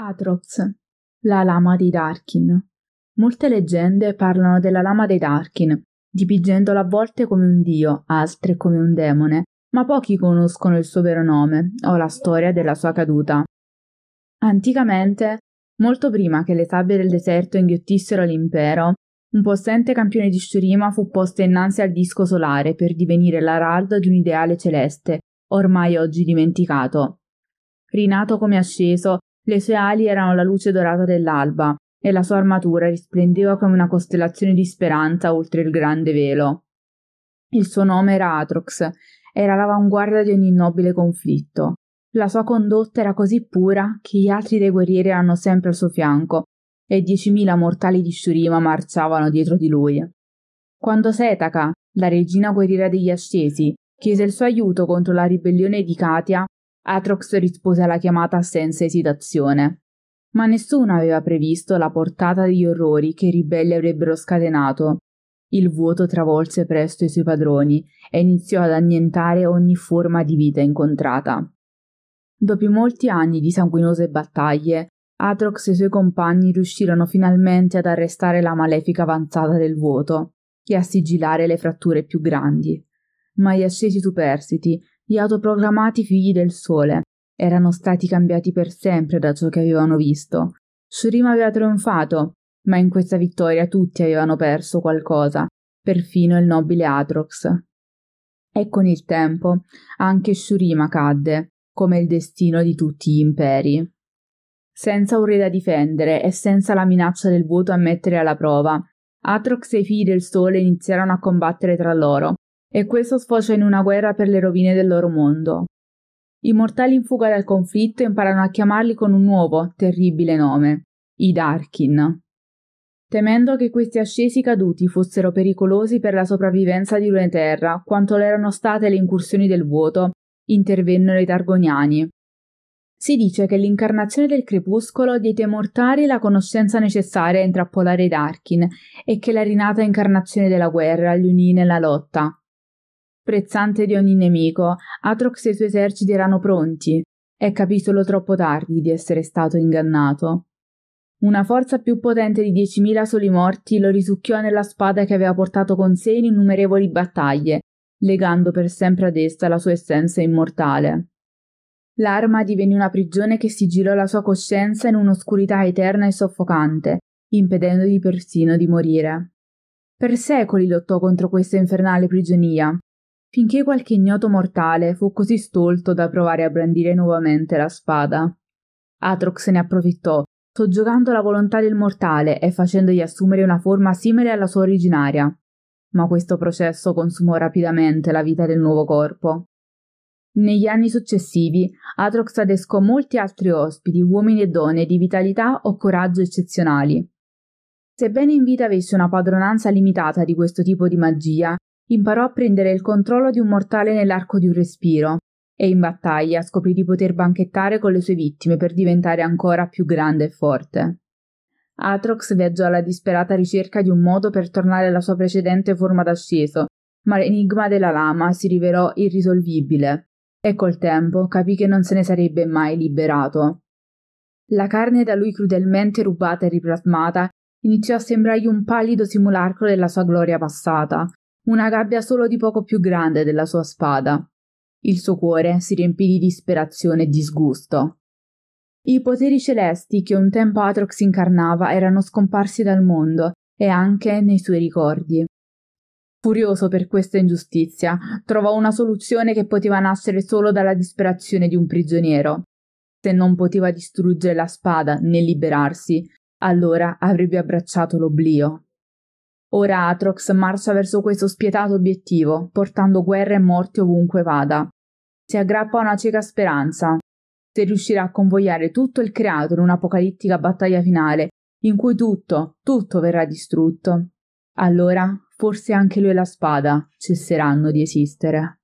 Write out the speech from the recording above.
Atrox, la lama dei Darkin. Molte leggende parlano della lama dei Darkin, dipingendola a volte come un dio, altre come un demone, ma pochi conoscono il suo vero nome o la storia della sua caduta. Anticamente, molto prima che le sabbie del deserto inghiottissero l'impero, un possente campione di Shurima fu posto innanzi al disco solare per divenire l'araldo di un ideale celeste, ormai oggi dimenticato. Rinato come asceso, le sue ali erano la luce dorata dell'alba e la sua armatura risplendeva come una costellazione di speranza oltre il grande velo. Il suo nome era Atrox, era l'avanguardia di ogni nobile conflitto. La sua condotta era così pura che gli altri dei guerrieri erano sempre al suo fianco e diecimila mortali di Shurima marciavano dietro di lui. Quando Setaka, la regina guerriera degli Ascesi, chiese il suo aiuto contro la ribellione di Katia, Atrox rispose alla chiamata senza esitazione. Ma nessuno aveva previsto la portata degli orrori che i ribelli avrebbero scatenato. Il vuoto travolse presto i suoi padroni e iniziò ad annientare ogni forma di vita incontrata. Dopo molti anni di sanguinose battaglie, Atrox e i suoi compagni riuscirono finalmente ad arrestare la malefica avanzata del vuoto e a sigillare le fratture più grandi. Ma gli ascesi superstiti gli autoproclamati figli del sole erano stati cambiati per sempre da ciò che avevano visto. Shurima aveva trionfato, ma in questa vittoria tutti avevano perso qualcosa, perfino il nobile Atrox. E con il tempo anche Shurima cadde, come il destino di tutti gli imperi. Senza un re da difendere e senza la minaccia del vuoto a mettere alla prova, Atrox e i figli del sole iniziarono a combattere tra loro, e questo sfocia in una guerra per le rovine del loro mondo. I mortali in fuga dal conflitto imparano a chiamarli con un nuovo, terribile nome, i Darkin. Temendo che questi ascesi caduti fossero pericolosi per la sopravvivenza di Runeterra, quanto le erano state le incursioni del vuoto, intervennero i Targoniani. Si dice che l'incarnazione del crepuscolo diede ai mortali la conoscenza necessaria a intrappolare i Darkin e che la rinata incarnazione della guerra li unì nella lotta, Prezzante di ogni nemico, Atrox e i suoi eserciti erano pronti, e capì solo troppo tardi di essere stato ingannato. Una forza più potente di diecimila soli morti lo risucchiò nella spada che aveva portato con sé in innumerevoli battaglie, legando per sempre ad essa la sua essenza immortale. L'arma divenne una prigione che sigillò la sua coscienza in un'oscurità eterna e soffocante, impedendogli persino di morire. Per secoli lottò contro questa infernale prigionia, finché qualche ignoto mortale fu così stolto da provare a brandire nuovamente la spada. Atrox ne approfittò, soggiogando la volontà del mortale e facendogli assumere una forma simile alla sua originaria. Ma questo processo consumò rapidamente la vita del nuovo corpo. Negli anni successivi, Atrox adescò molti altri ospiti, uomini e donne di vitalità o coraggio eccezionali. Sebbene in vita avesse una padronanza limitata di questo tipo di magia, imparò a prendere il controllo di un mortale nell'arco di un respiro e in battaglia scoprì di poter banchettare con le sue vittime per diventare ancora più grande e forte. Atrox viaggiò alla disperata ricerca di un modo per tornare alla sua precedente forma d'asceso, ma l'enigma della lama si rivelò irrisolvibile e col tempo capì che non se ne sarebbe mai liberato. La carne da lui crudelmente rubata e riplasmata iniziò a sembrargli un pallido simulacro della sua gloria passata, una gabbia solo di poco più grande della sua spada. Il suo cuore si riempì di disperazione e disgusto. I poteri celesti che un tempo Atrox incarnava erano scomparsi dal mondo e anche nei suoi ricordi. Furioso per questa ingiustizia, trovò una soluzione che poteva nascere solo dalla disperazione di un prigioniero. Se non poteva distruggere la spada né liberarsi, allora avrebbe abbracciato l'oblio. Ora Atrox marcia verso questo spietato obiettivo, portando guerra e morte ovunque vada. Si aggrappa a una cieca speranza. Se riuscirà a convogliare tutto il creato in un'apocalittica battaglia finale, in cui tutto, tutto verrà distrutto, allora forse anche lui e la spada cesseranno di esistere.